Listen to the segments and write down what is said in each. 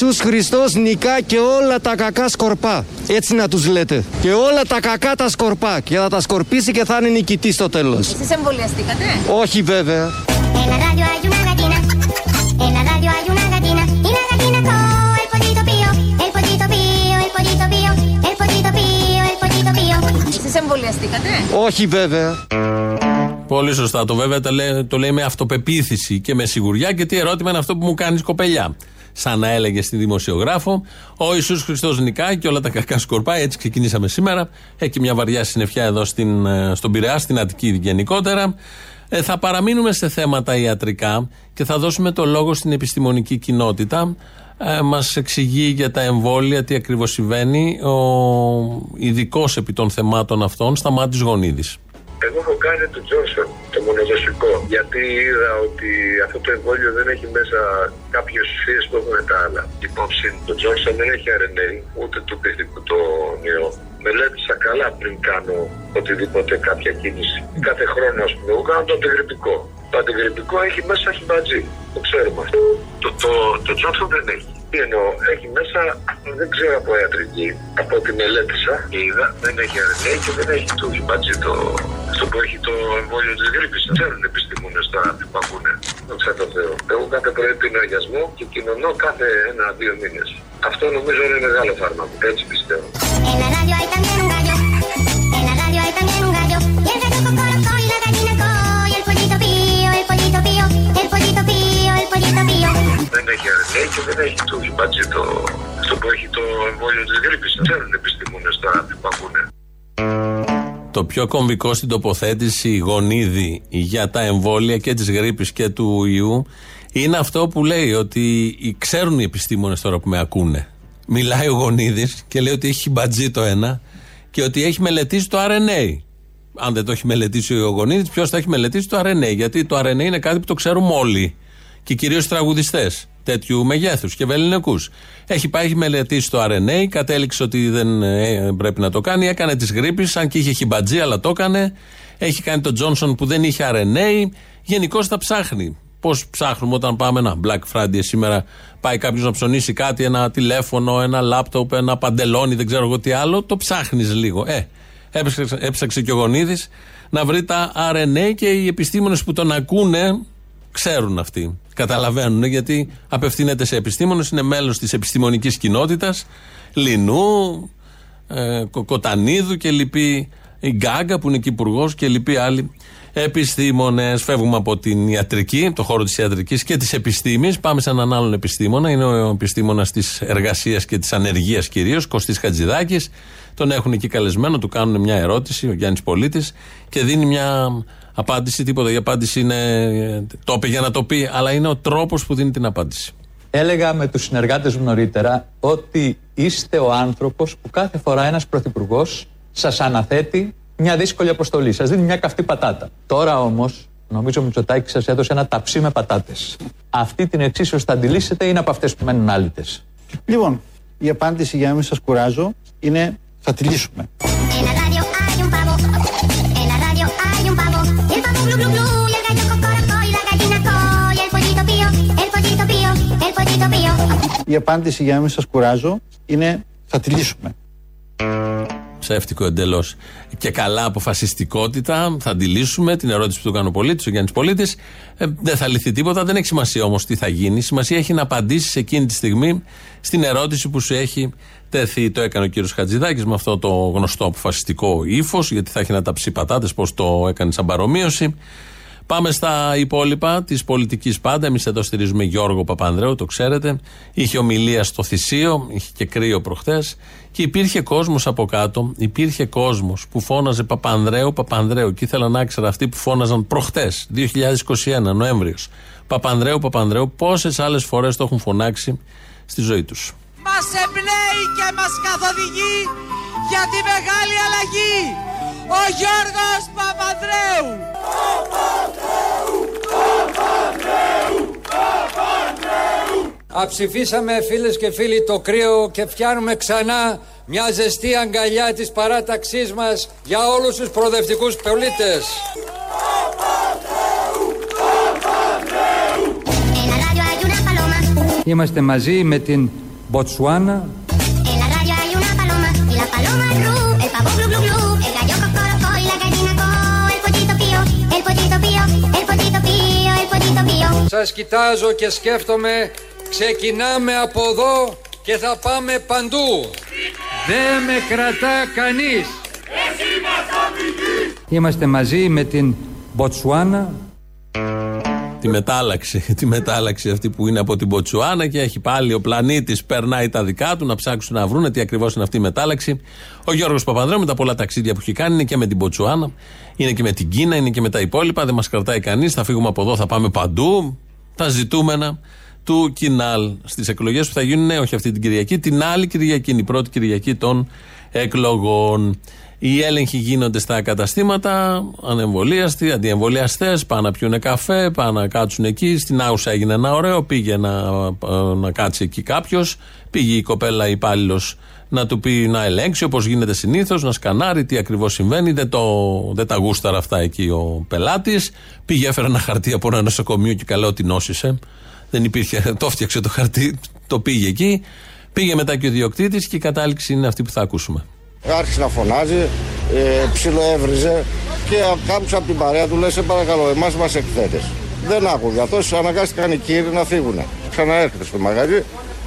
Ιησούς Χριστός νικά και όλα τα κακά σκορπά. Έτσι να τους λέτε. Και όλα τα κακά τα σκορπά. Και θα τα σκορπίσει και θα είναι νικητή στο τέλος. Εσείς εμβολιαστήκατε; Όχι βέβαια. Εσείς εμβολιαστήκατε; Όχι βέβαια. Πολύ σωστά. Το βέβαια το λέει, το λέει με αυτοπεποίθηση και με σιγουριά και τι ερώτημα είναι αυτό που μου κάνεις κοπελιά. Σαν να έλεγε στη δημοσιογράφο, Ο Ιησούς Χριστός νικάει και όλα τα κακά σκορπάει. Έτσι ξεκινήσαμε σήμερα. Έχει και μια βαριά συννεφιά εδώ στην, ε, στον Πειραιά, στην Αττική γενικότερα. Ε, θα παραμείνουμε σε θέματα ιατρικά και θα δώσουμε το λόγο στην επιστημονική κοινότητα. Ε, Μας εξηγεί για τα εμβόλια τι ακριβώς συμβαίνει ο ειδικός επί των θεμάτων αυτών, Σταμάτης Γονίδης. Εγώ έχω κάνει το Johnson, το μονοδοσικό, γιατί είδα ότι αυτό το εμβόλιο δεν έχει μέσα κάποιες ουσίες που έχουν τα άλλα. Υπόψη, το Johnson δεν έχει RNA, ούτε το πυθικό το νέο. Μελέτησα καλά πριν κάνω οτιδήποτε κάποια κίνηση. Κάθε χρόνο, ας πούμε, εγώ κάνω το αντιγρυπικό. Το αντιγρυπικό έχει μέσα χιμπατζή. Το ξέρουμε αυτό. Το, το, το Johnson δεν έχει. Τι εννοώ, έχει μέσα, δεν ξέρω από ιατρική, από ό,τι μελέτησα και είδα, δεν έχει RNA και δεν έχει το χιμπατζή το, αυτό που έχει το εμβόλιο της γρήπης. Ξέρουν επιστήμονε τώρα τι που ακούνε. Δόξα τω Θεώ. Εγώ κάθε πρωί πίνω αγιασμό και κοινωνώ κάθε ένα-δύο μήνες. Αυτό νομίζω είναι μεγάλο φάρμακο. Έτσι πιστεύω. En la radio hay también un gallo. En la radio hay también un gallo. Y el gallo cocorocó y la gallina co. Y el pollito pío, el pollito pío. El pollito pío, el pollito pío. Δεν έχει RNA και δεν έχει το χιμπατζή το, αυτό που έχει το εμβόλιο της γρήπης. Ξέρουν επιστήμονε τώρα τι που ακούνε. Το πιο κομβικό στην τοποθέτηση γονίδι για τα εμβόλια και της γρήπης και του ιού είναι αυτό που λέει ότι ξέρουν οι επιστήμονες τώρα που με ακούνε. Μιλάει ο γονίδης και λέει ότι έχει μπατζή το ένα και ότι έχει μελετήσει το RNA. Αν δεν το έχει μελετήσει ο γονίδης, ποιος θα έχει μελετήσει το RNA. Γιατί το RNA είναι κάτι που το ξέρουμε όλοι. Και κυρίως τραγουδιστές τέτοιου μεγέθους και βεληνικούς. Έχει πάει, έχει μελετήσει το RNA, κατέληξε ότι δεν ε, πρέπει να το κάνει. Έκανε τη γρήπη, αν και είχε χιμπατζή, αλλά το έκανε. Έχει κάνει το Johnson που δεν είχε RNA. Γενικώς τα ψάχνει. Πώς ψάχνουμε όταν πάμε ένα Black Friday σήμερα, πάει κάποιος να ψωνίσει κάτι, ένα τηλέφωνο, ένα λάπτοπ, ένα παντελόνι, δεν ξέρω εγώ τι άλλο, το ψάχνεις λίγο. Ε, έψαξε, έψαξε και ο Γονίδης να βρει τα RNA και οι επιστήμονες που τον ακούνε ξέρουν αυτοί. Καταλαβαίνουν γιατί απευθύνεται σε επιστήμονες, είναι μέλος της επιστημονικής κοινότητας. Λινού, ε, Κοτανίδου και λοιποί. Η Γκάγκα που είναι και υπουργός και λοιποί άλλοι επιστήμονες. Φεύγουμε από την ιατρική, το χώρο της ιατρικής και της επιστήμης. Πάμε σε έναν άλλον επιστήμονα. Είναι ο επιστήμονας της εργασίας και της ανεργίας κυρίως, Κωστής Χατζηδάκης. Τον έχουν εκεί καλεσμένο, του κάνουν μια ερώτηση, ο Γιάννης Πολίτης, και δίνει μια απάντηση. Τίποτα. Η απάντηση είναι. Το είπε για να το πει, αλλά είναι ο τρόπος που δίνει την απάντηση. Έλεγα με τους συνεργάτες μου νωρίτερα ότι είστε ο άνθρωπος που κάθε φορά ένας πρωθυπουργός σας αναθέτει μια δύσκολη αποστολή. Σας δίνει μια καυτή πατάτα. Τώρα όμως νομίζω ο Μητσοτάκη σας έδωσε ένα ταψί με πατάτες. Αυτή την εξίσωση θα αντιλήσετε είναι από αυτές που μένουν άλυτες. Λοιπόν, η απάντηση για να μην σας κουράζω είναι θα τη λύσουμε. Η απάντηση για να μην σας κουράζω είναι θα τη λύσουμε. Ψεύτικο εντελώς. Και καλά αποφασιστικότητα. Θα αντιλήσουμε την ερώτηση που του κάνει ο πολίτης, ο Γιάννης Πολίτης. Ε, δεν θα λυθεί τίποτα. Δεν έχει σημασία όμως τι θα γίνει. Σημασία έχει να απαντήσεις εκείνη τη στιγμή στην ερώτηση που σου έχει τέθει. Το έκανε ο κύριος Χατζηδάκης με αυτό το γνωστό αποφασιστικό ύφος, γιατί θα έχει να ταψεί πατάτες, πώς το έκανε σαν παρομοίωση. Πάμε στα υπόλοιπα της πολιτικής πάντα. Εμείς εδώ στηρίζουμε Γιώργο Παπανδρέου, το ξέρετε. Είχε ομιλία στο Θησίο, είχε και κρύο προχθές. Και υπήρχε κόσμος από κάτω, υπήρχε κόσμος που φώναζε Παπανδρέου, Παπανδρέου. Και ήθελα να ξέρω αυτοί που φώναζαν προχθές, 2021, Νοέμβριος. Παπανδρέου, Παπανδρέου, πόσες άλλες φορές το έχουν φωνάξει στη ζωή τους. μας εμπνέει και μας καθοδηγεί για τη μεγάλη αλλαγή. Ο Γιώργος Παπανδρέου. Αψηφίσαμε φίλες και φίλοι το κρύο και φτιάνουμε ξανά μια ζεστή αγκαλιά της παράταξής μας για όλους τους προοδευτικούς πολίτες. En la radio hay una paloma. Είμαστε μαζί με την Μποτσουάνα, σας κοιτάζω και σκέφτομαι, ξεκινάμε από εδώ και θα πάμε παντού. Δεν με κρατά κανείς. Είμαστε μαζί με την Μποτσουάνα, Τη μετάλλαξη, τη μετάλλαξη αυτή που είναι από την Ποτσουάνα και έχει πάλι ο πλανήτης, περνάει τα δικά του να ψάξουν να βρουν τι ακριβώς είναι αυτή η μετάλλαξη. Ο Γιώργος Παπανδρέου με τα πολλά ταξίδια που έχει κάνει είναι και με την Ποτσουάνα, είναι και με την Κίνα, είναι και με τα υπόλοιπα. Δεν μας κρατάει κανείς. Θα φύγουμε από εδώ, θα πάμε παντού. Τα ζητούμενα του Κινάλ στις εκλογές που θα γίνουν, όχι αυτή την Κυριακή, την άλλη Κυριακή, είναι η πρώτη Κυριακή των εκλογών. Οι έλεγχοι γίνονται στα καταστήματα, ανεμβολίαστοι, αντιεμβολιαστές, πάνε να πιούνε καφέ, πάνε να κάτσουν εκεί. Στην Άουσα έγινε ένα ωραίο, πήγε να, να κάτσει εκεί κάποιος. Πήγε η κοπέλα υπάλληλος να του πει να ελέγξει όπως γίνεται συνήθως, να σκανάρει τι ακριβώς συμβαίνει. Δεν, το, δεν τα γούσταρα αυτά εκεί ο πελάτης. Πήγε, έφερε ένα χαρτί από ένα νοσοκομείο και καλά ότι νόσησε. Δεν υπήρχε, το έφτιαξε το χαρτί, το πήγε εκεί. Πήγε μετά και ο διοκτήτη και η κατάληξη είναι αυτή που θα ακούσουμε. Άρχισε να φωνάζει, ε, ψιλοέβριζε και κάποιο από την παρέα του λέει: Σε παρακαλώ, εμάς μας εκθέτες. Δεν άκουγε αυτός, αναγκάστηκαν οι κύριοι να φύγουν. Ξαναέρχεται στο μαγαζί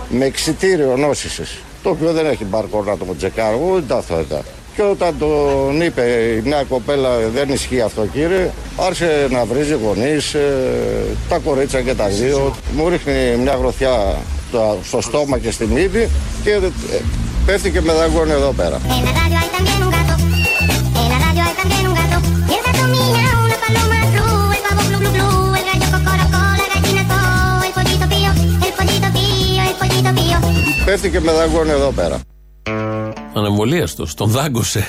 με εξιτήριο νόσησες. Το οποίο δεν έχει μπαρκό να το τσεκάρω, ούτε τα θέτα. Και όταν τον είπε η νέα κοπέλα δεν ισχύει αυτό κύριε, άρχισε να βρίζει γονείς, ε, τα κορίτσια και τα δύο. Μου ρίχνει μια γροθιά στο- στο στόμα και στη μύτη και ε, Πέφτηκε και εδώ πέρα. Με δάγουν εδώ πέρα. Αναβολία τον δάγκωσε,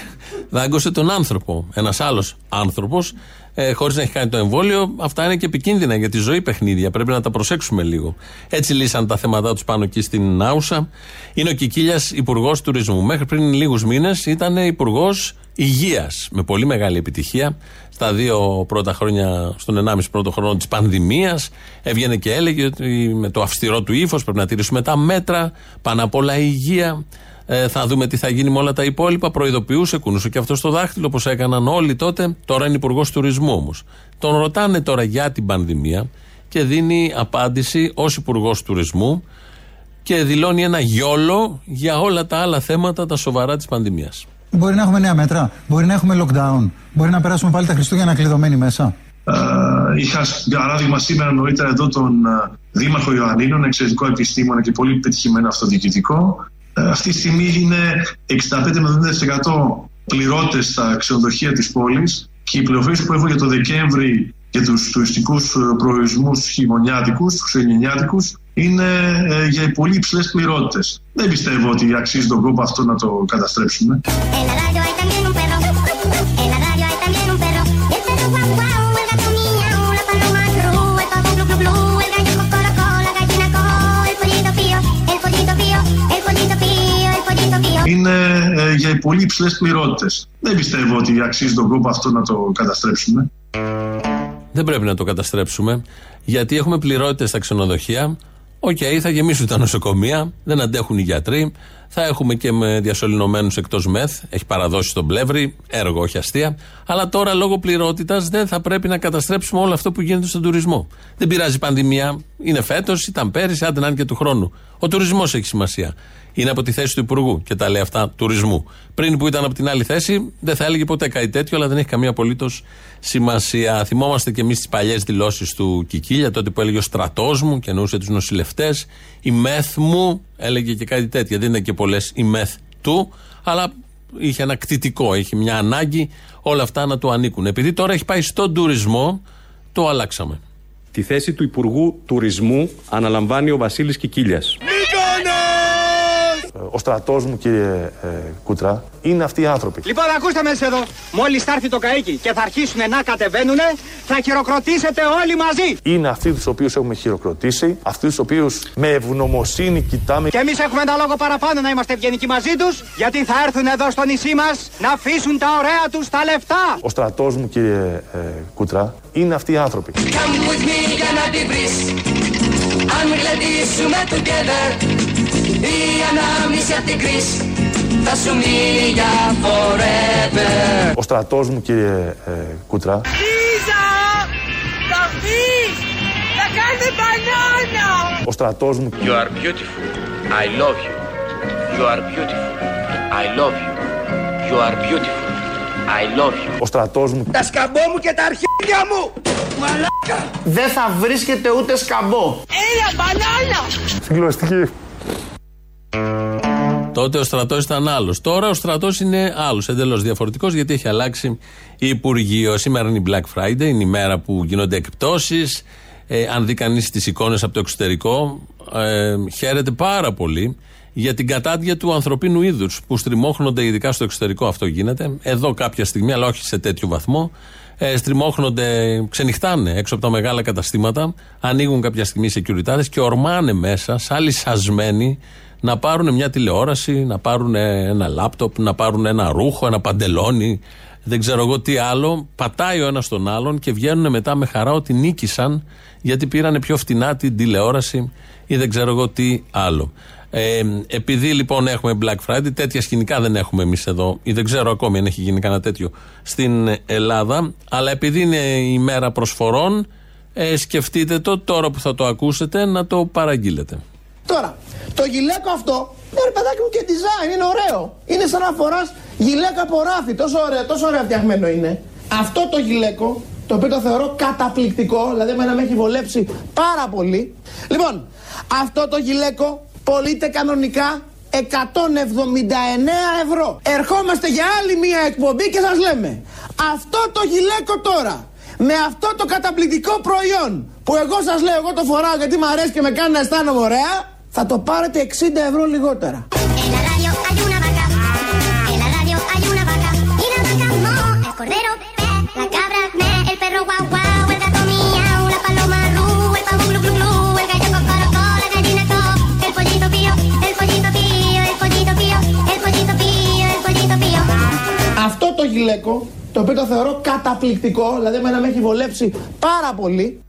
δάγκωσε τον άνθρωπο, ένας άλλος άνθρωπος ε, χωρίς να έχει κάνει το εμβόλιο. Αυτά είναι και επικίνδυνα για τη ζωή παιχνίδια. Πρέπει να τα προσέξουμε λίγο. Έτσι λύσαν τα θέματα τους πάνω εκεί στην Άουσα. Είναι ο Κικίλιας Υπουργός Τουρισμού. Μέχρι πριν λίγους μήνες ήταν Υπουργός Υγείας. Με πολύ μεγάλη επιτυχία. Στα δύο πρώτα χρόνια, στον 1,5 πρώτο χρόνο της πανδημίας, έβγαινε και έλεγε ότι με το αυστηρό του ύφος πρέπει να τηρήσουμε τα μέτρα. Πάνω απ' όλα η υγεία. Ε, θα δούμε τι θα γίνει με όλα τα υπόλοιπα. Προειδοποιούσε, κουνούσε και αυτό στο δάχτυλο όπω έκαναν όλοι τότε. Τώρα είναι υπουργός τουρισμού όμως. Τον ρωτάνε τώρα για την πανδημία και δίνει απάντηση ως υπουργός τουρισμού και δηλώνει ένα γιόλο για όλα τα άλλα θέματα, τα σοβαρά της πανδημίας. Μπορεί να έχουμε νέα μέτρα, μπορεί να έχουμε lockdown, μπορεί να περάσουμε πάλι τα Χριστούγεννα κλειδωμένοι μέσα. Ε, είχα για παράδειγμα σήμερα νωρίτερα εδώ τον ε, Δήμαρχο Ιωαννίνων, εξαιρετικό επιστήμονα και πολύ πετυχημένο αυτοδιοικητικό. Ε, αυτή τη στιγμή είναι 65 με 70% πληρώτες στα ξενοδοχεία της πόλης και οι πληροφορίες που έχω για το Δεκέμβρη για τους τουριστικούς προορισμούς χειμωνιάτικους, τους χριστουγεννιάτικου, είναι ε, για πολύ υψηλές πληρότητε. Δεν πιστεύω ότι αξίζει τον κόπο αυτό να το καταστρέψουμε. Ε, για πολύ υψηλέ πληρότητες. Δεν πιστεύω ότι αξίζει τον κόπο αυτό να το καταστρέψουμε. Δεν πρέπει να το καταστρέψουμε, γιατί έχουμε πληρότητες στα ξενοδοχεία. Οκ, θα γεμίσουν τα νοσοκομεία, δεν αντέχουν οι γιατροί. Θα έχουμε και με διασωληνωμένους εκτός ΜΕΘ. Έχει παραδώσει στον Πλεύρη, έργο, όχι αστεία. Αλλά τώρα λόγω πληρότητας δεν θα πρέπει να καταστρέψουμε όλο αυτό που γίνεται στον τουρισμό. Δεν πειράζει η πανδημία. Είναι φέτος, ήταν πέρυσι, άντε να είναι και του χρόνου. Ο τουρισμός έχει σημασία. Είναι από τη θέση του Υπουργού και τα λέει αυτά τουρισμού. Πριν που ήταν από την άλλη θέση, δεν θα έλεγε ποτέ κάτι τέτοιο, αλλά δεν έχει καμία απολύτως σημασία. Θυμόμαστε και εμείς τις παλιές δηλώσεις του Κικίλια, τότε που έλεγε ο στρατός μου και εννοούσε τους νοσηλευτές. Η μεθ μου έλεγε και κάτι τέτοιο. Δεν είναι και πολλές η μεθ του, αλλά είχε ένα κτητικό, είχε μια ανάγκη όλα αυτά να του ανήκουν. Επειδή τώρα έχει πάει στον τουρισμό, το αλλάξαμε. Τη θέση του Υπουργού Τουρισμού αναλαμβάνει ο Βασίλης Κικίλιας. Ο στρατός μου, κύριε ε, Κούτρα, είναι αυτοί οι άνθρωποι. Λοιπόν, ακούστε με εδώ. Μόλις θα έρθει το καίκι και θα αρχίσουν να κατεβαίνουν, θα χειροκροτήσετε όλοι μαζί. Είναι αυτοί τους οποίους έχουμε χειροκροτήσει, αυτοί τους οποίους με ευγνωμοσύνη κοιτάμε. Και εμείς έχουμε ένα λόγο παραπάνω να είμαστε ευγενικοί μαζί τους, γιατί θα έρθουν εδώ στο νησί μας να αφήσουν τα ωραία τους τα λεφτά. Ο στρατός μου, κύριε ε, Κούτρα, είναι αυτοί οι άνθρωποι. Come with me για να τη βρεις Αν γλεντήσουμε together Η ανάμνηση απ' την κρίση θα σου μείνει για forever Ο στρατός μου κύριε ε, Κούτρα Λίζα! Θα φύγεις! Θα κάνει μπανάνα! Ο στρατός μου You are beautiful. I love you. You are beautiful. I love you. You are beautiful. I love you. Ο στρατός μου Τα σκαμπό μου και τα αρχίδια μου! Μαλάκα! Δεν θα βρίσκεται ούτε σκαμπό. Έλα μπανάνα! Συγκλωστική Τότε ο στρατός ήταν άλλος. Τώρα ο στρατός είναι άλλος, εντελώς διαφορετικός, γιατί έχει αλλάξει Υπουργείο. Σήμερα είναι η Black Friday, είναι η μέρα που γίνονται εκπτώσεις. Ε, αν δει κανείς τις εικόνες από το εξωτερικό, ε, χαίρεται πάρα πολύ για την κατάδια του ανθρωπίνου είδους που στριμώχνονται, ειδικά στο εξωτερικό αυτό γίνεται. Εδώ κάποια στιγμή, αλλά όχι σε τέτοιο βαθμό. Ε, στριμώχνονται, ξενυχτάνε έξω από τα μεγάλα καταστήματα, ανοίγουν κάποια στιγμή οι securities και ορμάνε μέσα, σαν λυσασμένοι, να πάρουν μια τηλεόραση, να πάρουν ένα λάπτοπ, να πάρουν ένα ρούχο, ένα παντελόνι, δεν ξέρω εγώ τι άλλο. Πατάει ο ένας τον άλλον και βγαίνουν μετά με χαρά ότι νίκησαν γιατί πήραν πιο φτηνά την τηλεόραση ή δεν ξέρω εγώ τι άλλο. Ε, επειδή λοιπόν έχουμε Black Friday, τέτοια σκηνικά δεν έχουμε εμείς εδώ, ή δεν ξέρω ακόμη αν έχει γίνει κανένα τέτοιο στην Ελλάδα, αλλά επειδή είναι η μέρα προσφορών, ε, σκεφτείτε το τώρα που θα το ακούσετε να το παραγγείλετε. Τώρα, το γυλαίκο αυτό, ναι ρε παιδάκι μου και design, είναι ωραίο. Είναι σαν να φοράς γυλαίκα από ράφι, τόσο ωραίο, τόσο ωραία φτιαγμένο είναι. Αυτό το γυλαίκο, το οποίο το θεωρώ καταπληκτικό, δηλαδή εμένα με έχει βολέψει πάρα πολύ. Λοιπόν, αυτό το γυλαίκο πωλείται κανονικά 179 ευρώ. Ερχόμαστε για άλλη μία εκπομπή και σας λέμε αυτό το γυλαίκο τώρα με αυτό το καταπληκτικό προϊόν που εγώ σας λέω εγώ το φοράω γιατί μου αρέσει και με κάνει να αισθάνομαι ωραία θα το πάρετε 60 ευρώ λιγότερα. Αυτό το γυλαίκο, το οποίο το θεωρώ καταπληκτικό, δηλαδή εμένα με έχει βολέψει πάρα πολύ.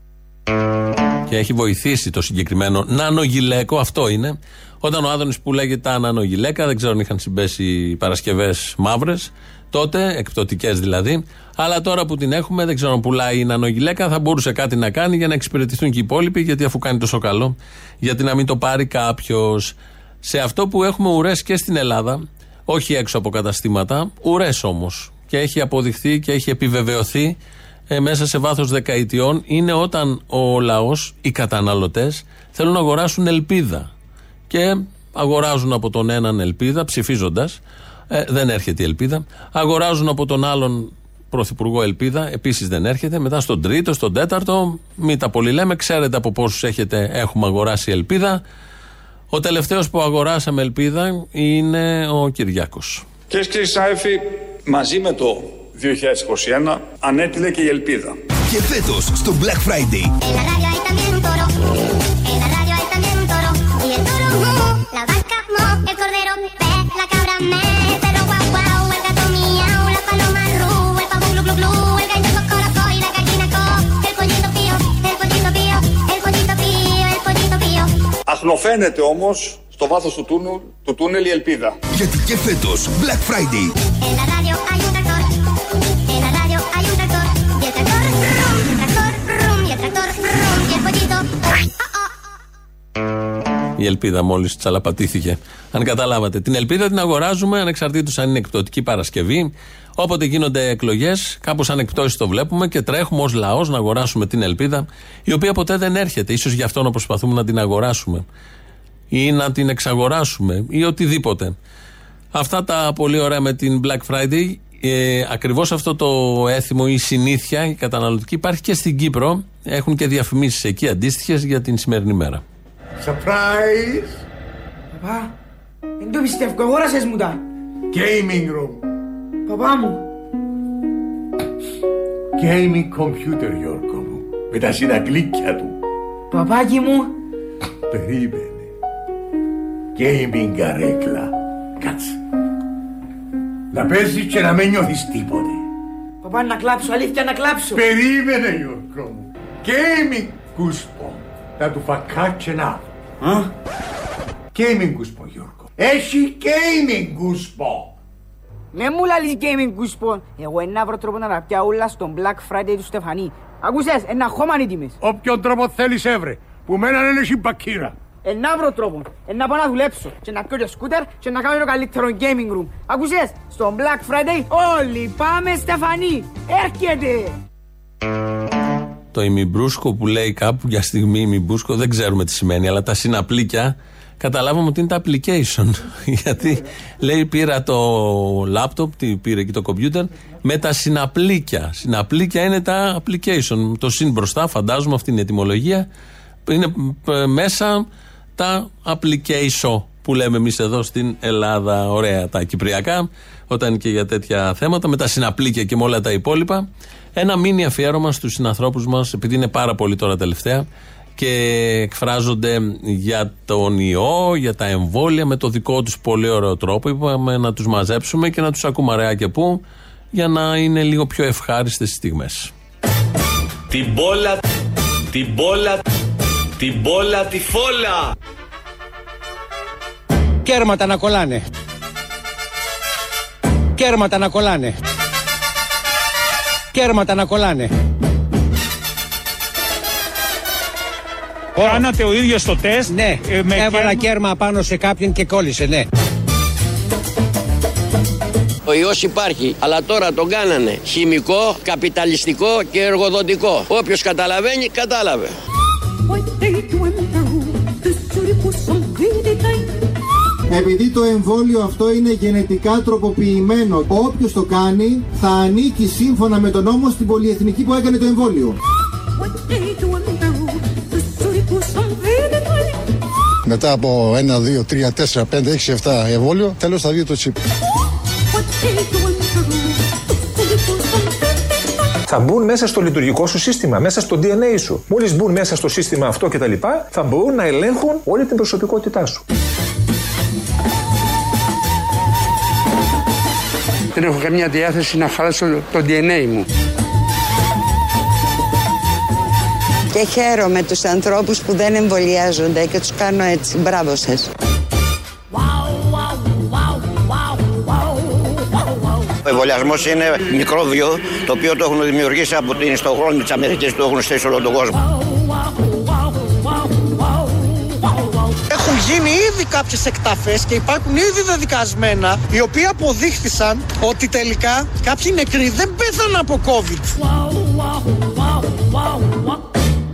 Και έχει βοηθήσει το συγκεκριμένο νανογυλαίκο, αυτό είναι. Όταν ο Άδωνης που λέγεται τα νανογυλαίκα, δεν ξέρω αν είχαν συμπέσει Παρασκευές μαύρες, τότε, εκπτωτικές δηλαδή. Αλλά τώρα που την έχουμε, δεν ξέρω αν πουλάει η νανογυλαίκα, θα μπορούσε κάτι να κάνει για να εξυπηρετηθούν και οι υπόλοιποι, γιατί αφού κάνει τόσο καλό, γιατί να μην το πάρει κάποιος. Σε αυτό που έχουμε ουρές και στην Ελλάδα, όχι έξω από καταστήματα, ουρές όμως. Και έχει αποδειχθεί και έχει επιβεβαιωθεί ε, μέσα σε βάθος δεκαετιών είναι όταν ο λαός, οι καταναλωτές θέλουν να αγοράσουν ελπίδα. Και αγοράζουν από τον έναν ελπίδα ψηφίζοντας ε, δεν έρχεται η ελπίδα. Αγοράζουν από τον άλλον πρωθυπουργό ελπίδα επίσης δεν έρχεται. Μετά στον τρίτο, στον τέταρτο μην τα πολύ λέμε, ξέρετε από πόσους έχετε, έχουμε αγοράσει ελπίδα. Ο τελευταίος που αγοράσαμε ελπίδα είναι ο Κυριάκος. Κυρίε και κύριοι συνάδελφοι, μαζί με το 2021 ανέτειλε και η ελπίδα. Και φέτος στο Black Friday. Αχνοφαίνεται όμως στο βάθος του, τούνου, του τούνελ η ελπίδα. Γιατί και φέτος, Black Friday. Η ελπίδα μόλις τσαλαπατήθηκε. Αν καταλάβατε. Την ελπίδα την αγοράζουμε ανεξαρτήτως αν είναι εκπτωτική Παρασκευή. Όποτε γίνονται εκλογές, κάπως σαν εκπτώσει το βλέπουμε και τρέχουμε ως λαός να αγοράσουμε την ελπίδα, η οποία ποτέ δεν έρχεται. σω γι' αυτό να προσπαθούμε να την αγοράσουμε ή να την εξαγοράσουμε ή οτιδήποτε. Αυτά τα πολύ ωραία με την Black Friday. Ε, Ακριβώς αυτό το έθιμο ή συνήθεια, η καταναλωτική, υπάρχει και στην Κύπρο. Έχουν και διαφημίσεις εκεί αντίστοιχες για την σημερινή μέρα. Surprise! Παπά, δεν το πιστεύω, αγόρασες μου τα. Gaming room. Παπά μου, Gaming computer, Γιώργο μου. Με τα συνακλίκια του. παπάκι μου, Περίμενε. Gaming καρέκλα. Κάτσε. Να παίζεις και να μην νιώθεις τίποτε. παπά να κλάψω, αλήθεια να κλάψω. Περίμενε, Γιώργο μου. Gaming κούσπο. Να του φακάτσε να. Gaming κουσπο, Γιώργο. Έχει gaming κουσπο. Με μου λαλείς gaming κουσπο. Εγώ ένα βρω τρόπο να τα πιάω όλα στον Black Friday του Στεφανή. Ακούσες, ένα χώμα είναι οι τιμές. Όποιον τρόπο θέλεις έβρε. Που μένα δεν έχει μπακύρα. Ένα βρω τρόπο. Ένα πάω να δουλέψω. Και να κάνω σκούτερ και να κάνω το καλύτερο gaming room. Ακούσες, στον Black Friday όλοι πάμε Στεφανή. Έρχεται. Το ημιμπρούσκο που λέει κάπου για στιγμή ημιμπρούσκο δεν ξέρουμε τι σημαίνει, αλλά τα συναπλίκια καταλάβαμε ότι είναι τα application. Γιατί λέει πήρα το λάπτοπ, τι πήρε και το κομπιούτερ με τα συναπλίκια. Συναπλίκια είναι τα application. Το συν μπροστά, φαντάζομαι αυτή είναι η ετοιμολογία. Είναι ε, μέσα τα application που λέμε εμείς εδώ στην Ελλάδα. Ωραία τα κυπριακά, όταν είναι και για τέτοια θέματα, με τα συναπλίκια και με όλα τα υπόλοιπα. Ένα μήνυ αφιέρωμα στους συνανθρώπους μας, επειδή είναι πάρα πολύ τώρα τελευταία και εκφράζονται για τον ιό, για τα εμβόλια με το δικό τους πολύ ωραίο τρόπο. Είπαμε να τους μαζέψουμε και να τους ακούμε αραιά και πού για να είναι λίγο πιο ευχάριστες οι στιγμές. Την μπόλα, την μπόλα, την μπόλα, τη φόλα. Κέρματα να κολλάνε. Κέρματα να κολλάνε. Κέρματα να κολλάνε. Κάνατε ο ίδιος το τεστ. Ναι, ε, με έβαλα κέρμα- κέρμα πάνω σε κάποιον και κόλλησε, ναι. Ο ιός υπάρχει, αλλά τώρα τον κάνανε χημικό, καπιταλιστικό και εργοδοτικό. Όποιος καταλαβαίνει, κατάλαβε. Επειδή το εμβόλιο αυτό είναι γενετικά τροποποιημένο, όποιος το κάνει θα ανήκει σύμφωνα με τον νόμο στην πολυεθνική που έκανε το εμβόλιο. Μετά από 1, 2, 3, 4, 5, 6, 7 εμβόλιο, τέλος θα βγει το τσίπ. Θα μπουν μέσα στο λειτουργικό σου σύστημα, μέσα στο DNA σου. Μόλις μπουν μέσα στο σύστημα αυτό κτλ., θα μπορούν να ελέγχουν όλη την προσωπικότητά σου. Δεν έχω καμία διάθεση να χαλάσω το DNA μου. Και χαίρομαι τους ανθρώπους που δεν εμβολιάζονται και τους κάνω έτσι. Μπράβο σας. Ο εμβολιασμός είναι μικρόβιο το οποίο το έχουν δημιουργήσει από την ιστοχρόνη της Αμερικής που το έχουν στήσει όλο τον κόσμο. Γίνει ήδη κάποιες εκταφές και υπάρχουν ήδη δεδικασμένα οι οποίοι αποδείχθησαν ότι τελικά κάποιοι νεκροί δεν πέθαναν από COVID.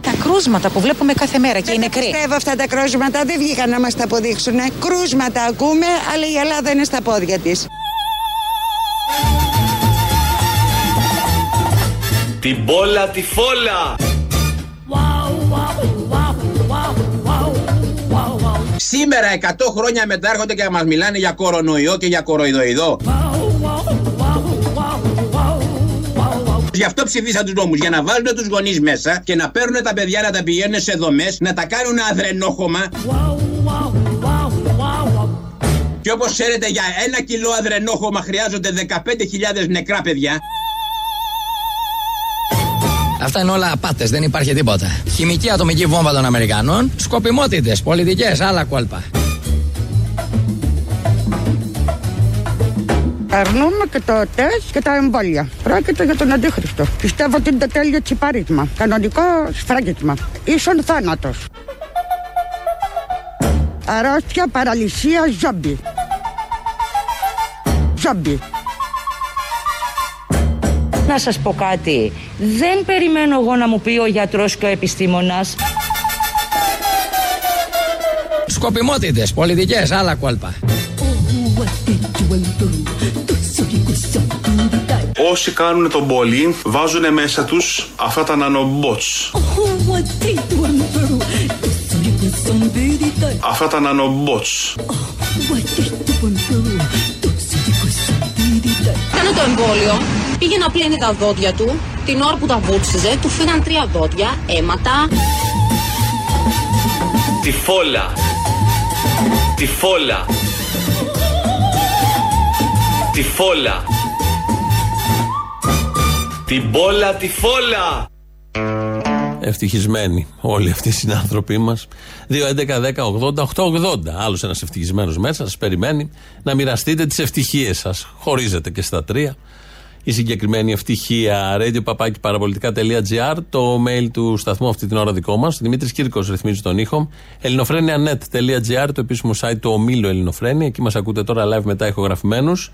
Τα κρούσματα που βλέπουμε κάθε μέρα και οι Δεν νεκροί. πιστεύω αυτά τα κρούσματα δεν βγήκαν να μας τα αποδείξουν. Κρούσματα ακούμε, αλλά η Ελλάδα είναι στα πόδια της. Την μπόλα, τη φόλα. Σήμερα 100 χρόνια μετά έρχονται και μας μιλάνε για κορονοϊό και για κοροϊδοειδό. Γι' αυτό ψηφίσαν τους νόμους, για να βάλουν τους γονείς μέσα και να παίρνουν τα παιδιά να τα πηγαίνουν σε δομές, να τα κάνουν αδρενόχωμα. Και όπως ξέρετε για ένα κιλό αδρενόχωμα χρειάζονται 15.000 νεκρά παιδιά. Αυτά είναι όλα απάτες, δεν υπάρχει τίποτα. Χημική ατομική βόμβα των Αμερικανών, σκοπιμότητες, πολιτικές, άλλα κόλπα. Αρνούμε και το τεστ και τα εμβόλια. Πρόκειται για τον αντίχριστο. Πιστεύω ότι είναι το τέλειο τσιπαρίσμα. Κανονικό σφράγισμα. Ίσον θάνατος. Αρρώστια, παραλυσία, ζόμπι. Ζόμπι. Να σας πω κάτι. Δεν περιμένω εγώ να μου πει ο γιατρός και ο επιστήμονας. Σκοπιμότητες, πολιτικές, άλλα κόλπα. Όσοι κάνουν τον πόλη βάζουν μέσα τους αυτά τα nanobots. Αυτά τα nanobots. Κάνε το εμβόλιο, πήγε να πλύνει τα δόντια του, την ώρα που τα βούτσιζε, του φύγαν τρία δόντια, αίματα. Τη φόλα. Τη φόλα. Τη φόλα. Την μπόλα, τη φόλα. Ευτυχισμένοι όλοι αυτοί οι συνάνθρωποι μας. 2.11.10.80.880. Άλλος ένας ευτυχισμένος μέσα σας περιμένει να μοιραστείτε τις ευτυχίες σας. Χωρίζετε και στα τρία. Η συγκεκριμένη ευτυχία radio.parapolitica.gr Το mail του σταθμού αυτή την ώρα δικό μας. Δημήτρης Κύρκος ρυθμίζει τον ήχο. ελληνοφρένια.net.gr Το επίσημο site του ομίλου Ελληνοφρένια. Εκεί μας ακούτε τώρα live μετά ηχογραφημένους.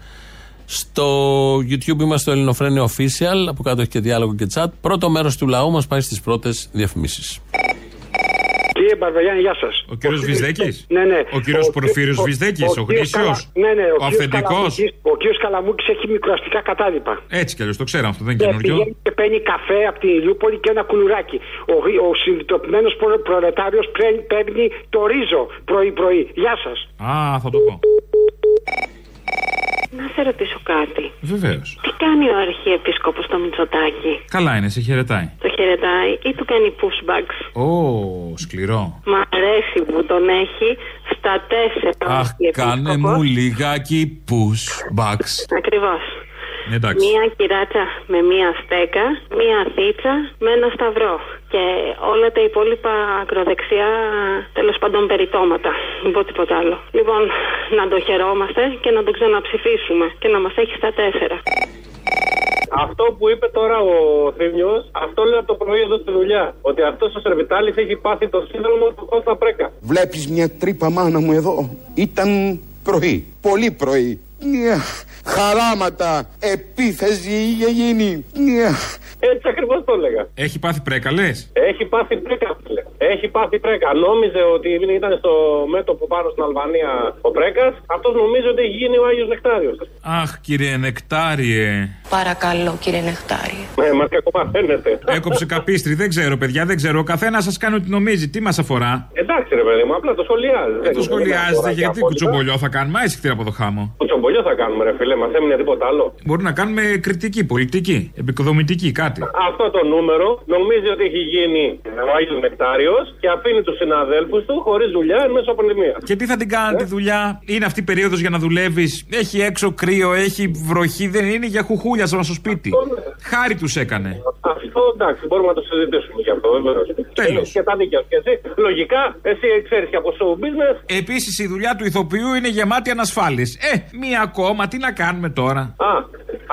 Στο YouTube είμαστε στο Ελληνοφρένιο Official. Από κάτω έχει και διάλογο και chat. Πρώτο μέρος του λαού μας πάει στις πρώτες διαφημίσεις. Κύριε Μπαρβαγιάννη, γεια σας. Ο κύριος Βυσδέκη. Ναι, ναι. Ο κύριος Πορφύριος Βυσδέκη, ο κύριος γνήσιος. Καλα- Ναι, ναι. Ο αυθεντικό. Ο κύριος Καλαμούκης έχει μικροαστικά κατάλοιπα. Έτσι κι αλλιώς το ξέραμε αυτό, δεν είναι Και καινούριο. πηγαίνει και παίρνει καφέ από την Ηλιούπολη και ένα κουλουράκι. Ο, ο συνειδητοποιημένος προλετάριος παίρνει το ρίζο πρωί-πρωί. Γεια σας. Α, θα το πω. Να σε ρωτήσω κάτι. Βεβαίως. Τι κάνει ο Αρχιεπίσκοπος στο Μητσοτάκι. Καλά είναι, σε χαιρετάει. Το χαιρετάει ή του κάνει pushbacks; Ω, σκληρό. Μ' αρέσει που τον έχει στα τέσσερα. ο Αχ, κάνε Αρχιεπίσκοπος. μου λιγάκι push backs. Ακριβώς. Ναι, εντάξει. Μία κυράτσα με μία στέκα, μία θίτσα με ένα σταυρό. Και όλα τα υπόλοιπα ακροδεξιά, τέλος πάντων, περιτώματα. Δεν πω τίποτα άλλο. Λοιπόν, να το χαιρόμαστε και να το ξαναψηφίσουμε και να μας έχει στα τέσσερα. Αυτό που είπε τώρα ο Θήμιος, αυτό λέει από το πρωί εδώ στη δουλειά. Ότι αυτός ο Σερβιτάλης έχει πάθει το σύνδρομο του Κώστα Πρέκα. Βλέπεις μια τρύπα μάνα μου εδώ; Ήταν πρωί, πολύ πρωί. Μια χαράματα, επίθεση είχε γίνει. Μια... Έτσι ακριβώς το έλεγα. Έχει πάθει πρέκα, λε. Έχει πάθει πρέκα, φίλε. Έχει πάθει πρέκα. Νόμιζε ότι ήταν στο μέτωπο πάνω στην Αλβανία ο Πρέκα. Αυτός νομίζει ότι έχει γίνει ο Άγιος Νεκτάριος. Αχ, κύριε Νεκτάριε. Παρακαλώ, κύριε Νεκτάρη. Ναι, μα και ακόμα φαίνεται. Έκοψε καπίστρι, δεν ξέρω, παιδιά, δεν ξέρω. Ο καθένας σας κάνει ό,τι νομίζει. Τι μας αφορά; Εντάξει, ρε παιδί μου, απλά το σχολιάζει. Δεν το σχολιάζετε, γιατί κουτσομπολιό θα κάνουμε. Άισι χτύρα από το χάμο. Κουτσομπολιό θα κάνουμε, ρε φίλε, μας έμεινε τίποτα άλλο. Μπορεί να κάνουμε κριτική, πολιτική, επικοδομητική, κάτι. Αυτό το νούμερο νομίζει ότι έχει γίνει ο Άγιος Νεκτάριος και αφήνει τους συναδέλφους του χωρίς δουλειά εν μέσω πανδημίας. Και τι θα την κάνετε τη δουλειά, είναι αυτή η περίοδος για να δουλεύεις; Έχει έξω κρύο, έχει βροχή, δεν είναι για χουχούλια σαν στο σπίτι. Χάρη τους έκανε. Αυτό εντάξει, μπορούμε να το συζητήσουμε γι' αυτό, βεβαίω. Τέλος. Και τα δίκαια σου. Και εσύ, λογικά, εσύ ξέρεις και από show business. Επίσης η δουλειά του ηθοποιού είναι γεμάτη ανασφάλειες. Ε, μία ακόμα, τι να κάνουμε τώρα; Α,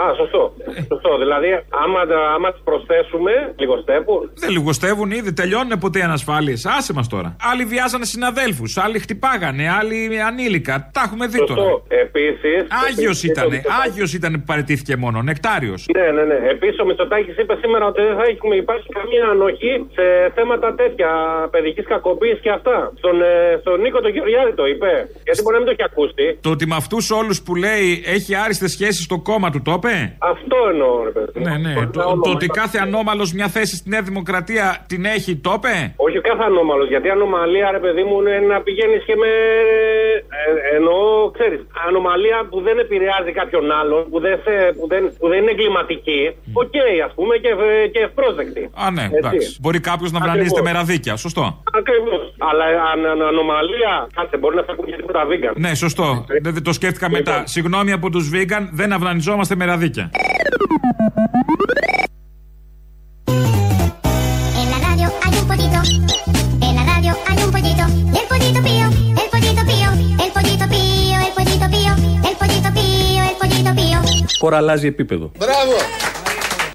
α σωστό. σωστό. Δηλαδή, άμα, άμα τις προσθέσουμε, λιγοστεύουν. Δεν λιγοστεύουν ήδη, τελειώνουν ποτέ οι ανασφάλειε. Άσε μας τώρα. Άλλοι βιάζανε συναδέλφους, άλλοι χτυπάγανε, άλλοι ανήλικα. Τα έχουμε δει τώρα. Σωστό. Επίσης. Άγιο ήταν, Άγιος ήταν που παραιτήθηκε μόνο, νεκτάριος. Ναι, ναι, ναι. Επίσης ο Μητσοτάκης είπε σήμερα ότι δεν θα έχουμε υπάρξει καμία ανοχή σε θέματα τέτοια παιδικής κακοποίησης και αυτά. Στον, ε, στον Νίκο τον Γεωργιάδη το είπε. Γιατί μπορεί να μην το έχει ακούσει. Το ότι με αυτούς όλους που λέει έχει άριστες σχέσεις στο κόμμα του, το είπε; Αυτό εννοώ, ρε παιδί. μου. Ναι, ναι. Χωρίς Το, να το όνομα. ότι κάθε ανώμαλος μια θέση στη Νέα Δημοκρατία την έχει, το είπε; Όχι κάθε ανώμαλος, γιατί ανομαλία, ρε παιδί μου, είναι να πηγαίνεις και με. Ε, εννοώ, ξέρεις, ανομαλία που δεν επηρεάζει κάποιον άλλον, που δεν, σε, που δεν, που δεν είναι εγκληματική. Οκ, ας πούμε, και, ε, και ευπρόσδεκτη. Α, ναι, Έτσι. εντάξει. Μπορεί κάποιος να Ακριβώς. αυνανίζεται με ραδίκια. Σωστό. Ακριβώς. Αλλά αν, αν, ανομαλία, κάτσε, μπορεί να σε ακούει και τίποτα vegan. Ναι, σωστό. Δεν, δεν το σκέφτηκα μετά. Συγγνώμη από τους vegan, δεν αυνανιζόμαστε με ραδίκια. En la radio hay un pollito. Y el pollito pío, el pollito pío, el pollito pío, el pollito pío, el pollito pío, el pollito pío. χώρα αλλάζει επίπεδο. Μπράβο!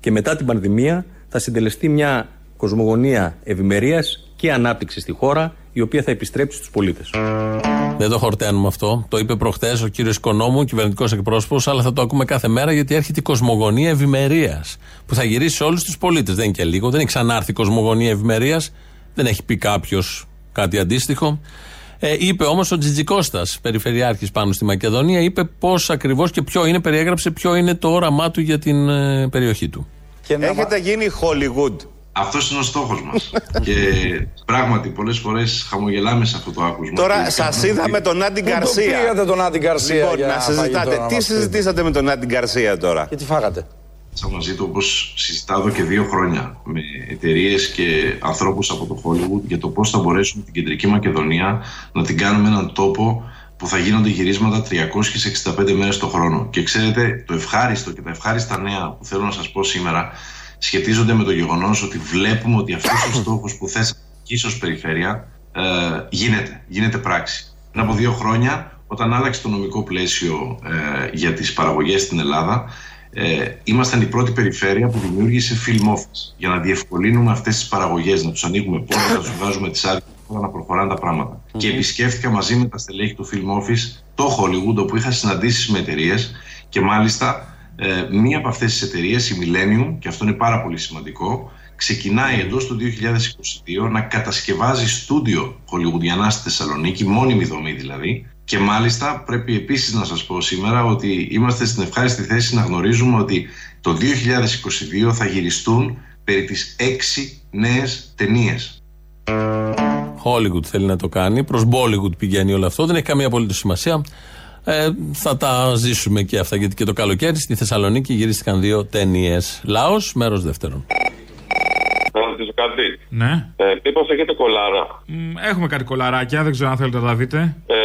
Και μετά την πανδημία θα συντελεστεί μια κοσμογονία ευημερίας και ανάπτυξης στη χώρα, η οποία θα επιστρέψει στους πολίτες. Δεν το χορταίνουμε αυτό. Το είπε προχτέ ο κύριος Οικονόμου, κυβερνητικός εκπρόσωπος, αλλά θα το ακούμε κάθε μέρα γιατί έρχεται η κοσμογονία ευημερίας. Που θα γυρίσει σε όλους τους πολίτες. Δεν είναι και λίγο. Δεν έχει ξανάρθει η κοσμογονία ευημερίας. Δεν έχει πει κάποιος κάτι αντίστοιχο. Ε, είπε όμως ο Τζιτζικώστας, περιφερειάρχης πάνω στη Μακεδονία, είπε πώς ακριβώς και ποιο είναι, περιέγραψε ποιο είναι το όραμά του για την ε, περιοχή του. Έχετε γίνει Hollywood. Αυτός είναι ο στόχος μας. και πράγματι, πολλές φορές χαμογελάμε σε αυτό το άκουσμα. Τώρα Και σας κάνουμε- είδαμε τον Νάντι Πού το Γκαρσία. πήγατε τον Νάντι Γκαρσία Λοιπόν, για να να συζητάτε. φάγει τώρα Τι μας συζητήσατε με τον Νάντι Γκαρσία τώρα; Και τι φάγατε; Θα μαζί του όπως συζητάω εδώ και δύο χρόνια με εταιρείες και ανθρώπους από το Hollywood για το πώς θα μπορέσουμε την κεντρική Μακεδονία να την κάνουμε έναν τόπο που θα γίνονται γυρίσματα 365 μέρες το χρόνο. Και ξέρετε, το ευχάριστο και τα ευχάριστα νέα που θέλω να σας πω σήμερα σχετίζονται με το γεγονός ότι βλέπουμε ότι αυτό ο στόχο που θέσαμε εκεί ω περιφέρεια ε, γίνεται, γίνεται πράξη. Πριν από δύο χρόνια, όταν άλλαξε το νομικό πλαίσιο ε, για τις παραγωγές στην Ελλάδα, ε, ήμασταν η πρώτη περιφέρεια που δημιούργησε film office για να διευκολύνουμε αυτές τις παραγωγές, να τους ανοίγουμε πόρτα, να τους βγάζουμε τις άδειε να προχωράνε τα πράγματα. Και επισκέφτηκα μαζί με τα στελέχη του Film Office το Hollywood, όπου είχα συναντήσεις με εταιρείες και μάλιστα ε, μία από αυτές τις εταιρείες, η Millennium, και αυτό είναι πάρα πολύ σημαντικό, ξεκινάει εντός του 2022 να κατασκευάζει στούντιο χολιγουδιανά στη Θεσσαλονίκη, μόνιμη δομή δηλαδή. Και μάλιστα πρέπει επίσης να σας πω σήμερα ότι είμαστε στην ευχάριστη θέση να γνωρίζουμε ότι το 2022 θα γυριστούν περί τις έξι νέες ταινίες. Hollywood θέλει να το κάνει. Προς Bollywood πηγαίνει όλο αυτό. Δεν έχει καμία απολύτως σημασία. Ε, θα τα ζήσουμε και αυτά γιατί και το καλοκαίρι στη Θεσσαλονίκη γυρίστηκαν δύο ταινίες. Λαό, μέρος δεύτερον. Να ρωτήσω κάτι; Ναι. Ε, Μήπως έχετε κολάρα; Μ, Έχουμε κάτι κολαράκια, δεν ξέρω αν θέλετε να τα δείτε. Ε,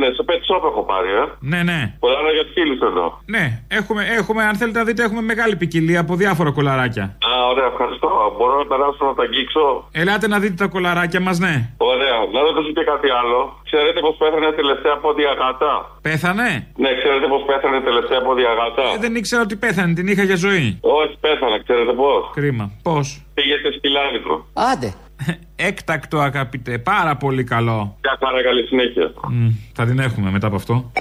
ναι, σε pet shop έχω πάρει, ε. Ναι, ναι. Κολάρα για φίλου εδώ. Ναι, έχουμε, έχουμε, αν θέλετε να δείτε, έχουμε μεγάλη ποικιλία από διάφορα κολαράκια. Α, ωραία, ευχαριστώ. Μπορώ να περάσω να τα αγγίξω; Ελάτε να δείτε τα κολαράκια μας, ναι. Ωραία, να ρωτήσω και κάτι άλλο. Ξέρετε πώ πέθανε τελευταία από διαγάτα. Πέθανε; Ναι, ξέρετε πώ πέθανε τελευταία από διαγάτα. Ε, δεν ήξερα ότι πέθανε, την είχα για ζωή. Όχι, πέθανε, ξέρετε πώ. Κρίμα. Πώς; Πήγε σε σκυλάδικο. Άντε. Έκτακτο, αγαπητέ. Πάρα πολύ καλό. Για χαρά, καλή συνέχεια. Μ, θα την έχουμε μετά από αυτό.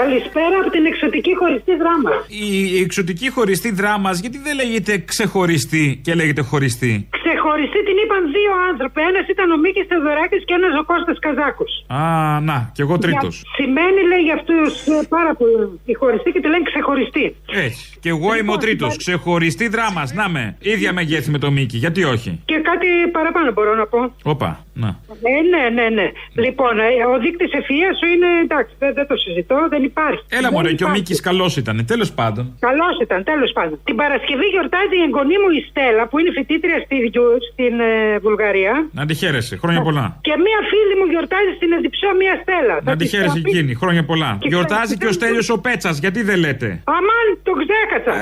Καλησπέρα από την εξωτική χωριστή δράμα. Η, η εξωτική χωριστή δράμα, γιατί δεν λέγεται ξεχωριστή και λέγεται χωριστή; Ξεχωριστή την είπαν δύο άνθρωποι. Ένας ήταν ο Μίκης Θεοδωράκης και ένας ο Κώστας Καζάκος. Α, να, και εγώ τρίτος. Σημαίνει, λέει για αυτούς πάρα πολύ. Η χωριστή και τη λένε ξεχωριστή. Έτσι. Και εγώ είμαι ο τρίτος. Ξεχωριστή δράμας. Να με. ίδια μεγέθη με το Μίκη. Γιατί όχι; Και κάτι παραπάνω μπορώ να πω. Όπα. Να. Ε, ναι, ναι, ναι. Λοιπόν, ε, ο δείκτης ευφυία σου είναι εντάξει, δεν, δεν το συζητώ, δεν υπάρχει. Έλα Δεν μωρέ, και ο υπάρχει. Μίκης καλός ήταν. Τέλος πάντων. Καλός ήταν, τέλος πάντων. Την Παρασκευή γιορτάζει η εγγονή μου η Στέλλα, που είναι φοιτήτρια στη, Γιου- στην ε, Βουλγαρία. Να τη χαίρεσαι. Χρόνια πολλά. Και μία φίλη μου γιορτάζει στην Εδιψό μία Στέλλα. Να τη χαίρεσαι εκείνη. Χρόνια πολλά. Και Γιορτάζει και ο ξέρω- Στέλιος ο Πέτσας. Γιατί δεν λέτε; Αμάν, το ξέχασα.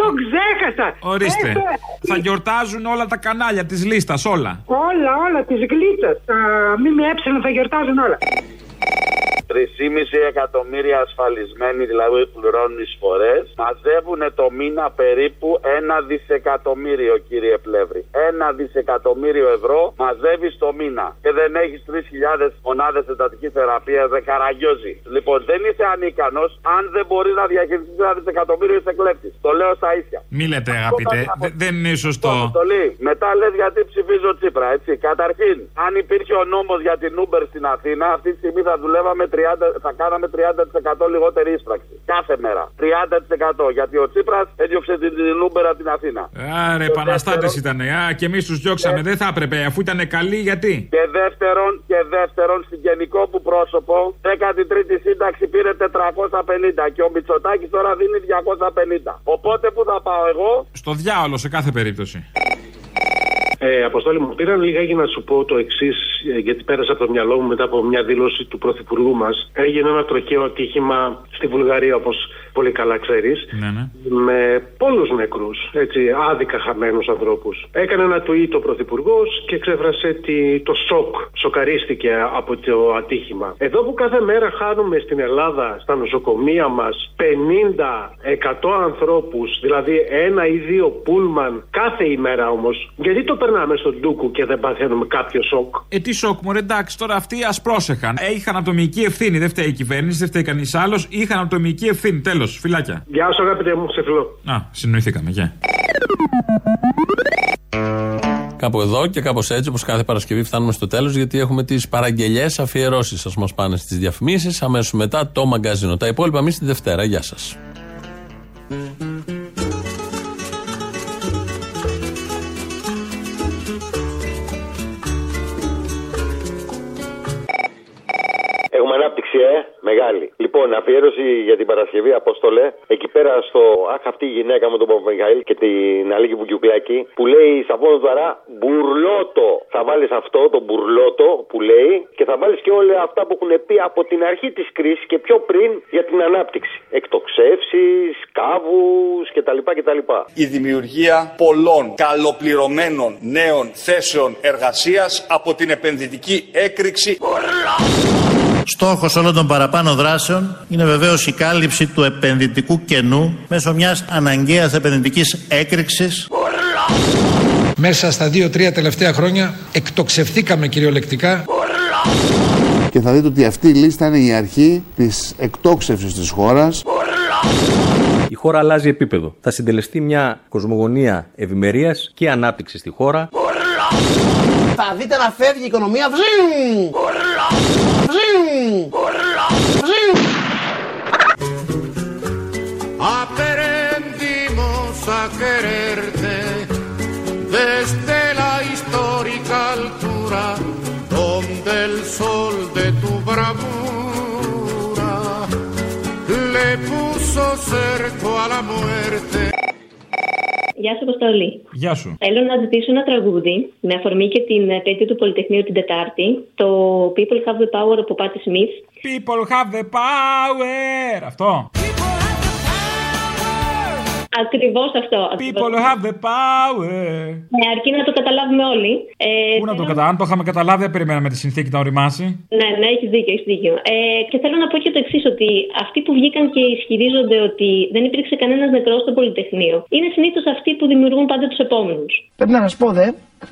Το ξέχασα. Ε. Ορίστε. Έχω- Θα γιορτάζουν όλα τα κανάλια της λίστας, όλα. Όλα, όλα, της γλίτσας. Τα ΜΜΕ θα γιορτάζουν όλα. 3,5 εκατομμύρια ασφαλισμένοι δηλαδή που πληρώνουν εισφορές, μαζεύουν το μήνα περίπου ένα δισεκατομμύριο, κύριε Πλεύρη. Ένα δισεκατομμύριο ευρώ μαζεύεις το μήνα. Και δεν έχεις 3.000 μονάδες εντατικής θεραπείας, δεν καραγιόζει. Λοιπόν, δεν είσαι ανίκανος αν δεν μπορείς να διαχειριστείς ένα δισεκατομμύριο, είσαι κλέφτης. Το λέω στα ίσια. Μη λέτε, αγαπητέ. Δε- Δεν είναι σωστό. Αποστολή. Μετά λες γιατί ψηφίζω Τσίπρα, έτσι. Καταρχήν, αν υπήρχε ο νόμος για την Uber στην Αθήνα, αυτή τη στιγμή θα δουλεύαμε 30, θα κάναμε 30% λιγότερη ίσπραξη. Κάθε μέρα. 30%. Γιατί ο Τσίπρας έδιωξε την, την Uber από την Αθήνα. Άρε, επαναστάτε ήταν. Α, και εμείς τους διώξαμε. Δεν θα έπρεπε. Αφού ήταν καλοί, γιατί; Και δεύτερον, και δεύτερον, στην γενικό που πρόσωπο, 13η σύνταξη πήρε 450 και ο Μητσοτάκης τώρα δίνει 250. Οπότε που θα πάω εγώ, Στο διάολο σε κάθε περίπτωση. Ε, Αποστόλη μου, πήρα λίγα για να σου πω το εξής, γιατί πέρασε από το μυαλό μου μετά από μια δήλωση του Πρωθυπουργού μας. Έγινε ένα τροχαίο ατύχημα στη Βουλγαρία, όπως πολύ καλά ξέρεις, Ναι, ναι. με πολλούς νεκρούς, έτσι, άδικα χαμένους ανθρώπους. Έκανε ένα tweet ο Πρωθυπουργός και εξέφρασε τη, το σοκ, σοκαρίστηκε από το ατύχημα. Εδώ που κάθε μέρα χάνουμε στην Ελλάδα, στα νοσοκομεία μας, 50-100 ανθρώπους, δηλαδή ένα ή δύο πούλμαν κάθε ημέρα όμως, γιατί το περνάμε στον Τούκου και δεν παθαίνουμε κάποιο σοκ. Ε, τι σοκ, μωρέ, εντάξει, τώρα αυτοί ας πρόσεχαν. Ε, είχαν ατομική ευθύνη. Δεν φταίει η κυβέρνηση, δεν φταίει κανείς άλλος. Είχαν ατομική ευθύνη. Τέλος, φυλάκια. Γεια σου, αγαπητέ μου, σε φιλό. Α, συνοηθήκαμε, γεια. Κάπου εδώ και κάπως έτσι, όπως κάθε Παρασκευή, φτάνουμε στο τέλος, γιατί έχουμε τις παραγγελίε αφιερώσεις. Σας μας πάνε στις διαφημίσεις. Αμέσως μετά το μαγκαζίνο. Τα υπόλοιπα εμείς τη Δευτέρα. Γεια σας. Έχουμε ανάπτυξη, ε. Με Μεγάλη. Λοιπόν, αφιέρωση για την Παρασκευή, Απόστολε. Εκεί πέρα στο Αχ, αυτή η γυναίκα με τον Παπαμιχαήλ και την Αλίκη Βουκιουκλάκη που λέει Σαββόνο Δαρά μπουρλότο. Θα βάλεις αυτό, το μπουρλότο που λέει και θα βάλεις και όλα αυτά που έχουν πει από την αρχή της κρίσης και πιο πριν για την ανάπτυξη. Εκτοξεύσεις, κάβους κτλ. κτλ. Η δημιουργία πολλών καλοπληρωμένων νέων θέσεων εργασίας από την επενδυτική έκρηξη Στόχος όλων των παραπάνω δράσεων είναι βεβαίως η κάλυψη του επενδυτικού κενού μέσω μιας αναγκαίας επενδυτικής έκρηξης Μέσα στα δύο-τρία τελευταία χρόνια εκτοξευθήκαμε κυριολεκτικά. Και θα δείτε ότι αυτή η λίστα είναι η αρχή της εκτόξευσης της χώρας. Η χώρα αλλάζει επίπεδο. Θα συντελεστεί μια κοσμογονία ευημερίας και ανάπτυξη στη χώρα. Θα δείτε να φεύγει η οικονομία. Aprendimos a quererte desde la histórica altura donde el sol de tu bravura le puso cerco a la muerte. Γεια σου, Αποστολή. Γεια σου. Θέλω να ζητήσω ένα τραγούδι με αφορμή και την επέτειο του Πολυτεχνείου την Τετάρτη. Το People Have the Power από Patti Smith. People have the power. Αυτό. Ακριβώς αυτό. People have the power. Ναι, αρκεί να το καταλάβουμε όλοι. Ε, Πού να το καταλάβει, αν το είχαμε καταλάβει, δεν περιμέναμε τη συνθήκη να οριμάσει. Ναι, ναι, έχεις δίκιο, έχεις δίκιο. Ε, και θέλω να πω και το εξής, ότι αυτοί που βγήκαν και ισχυρίζονται ότι δεν υπήρξε κανένας νεκρός στο Πολυτεχνείο, είναι συνήθως αυτοί που δημιουργούν πάντα τους επόμενους. Πρέπει να σας πω δε,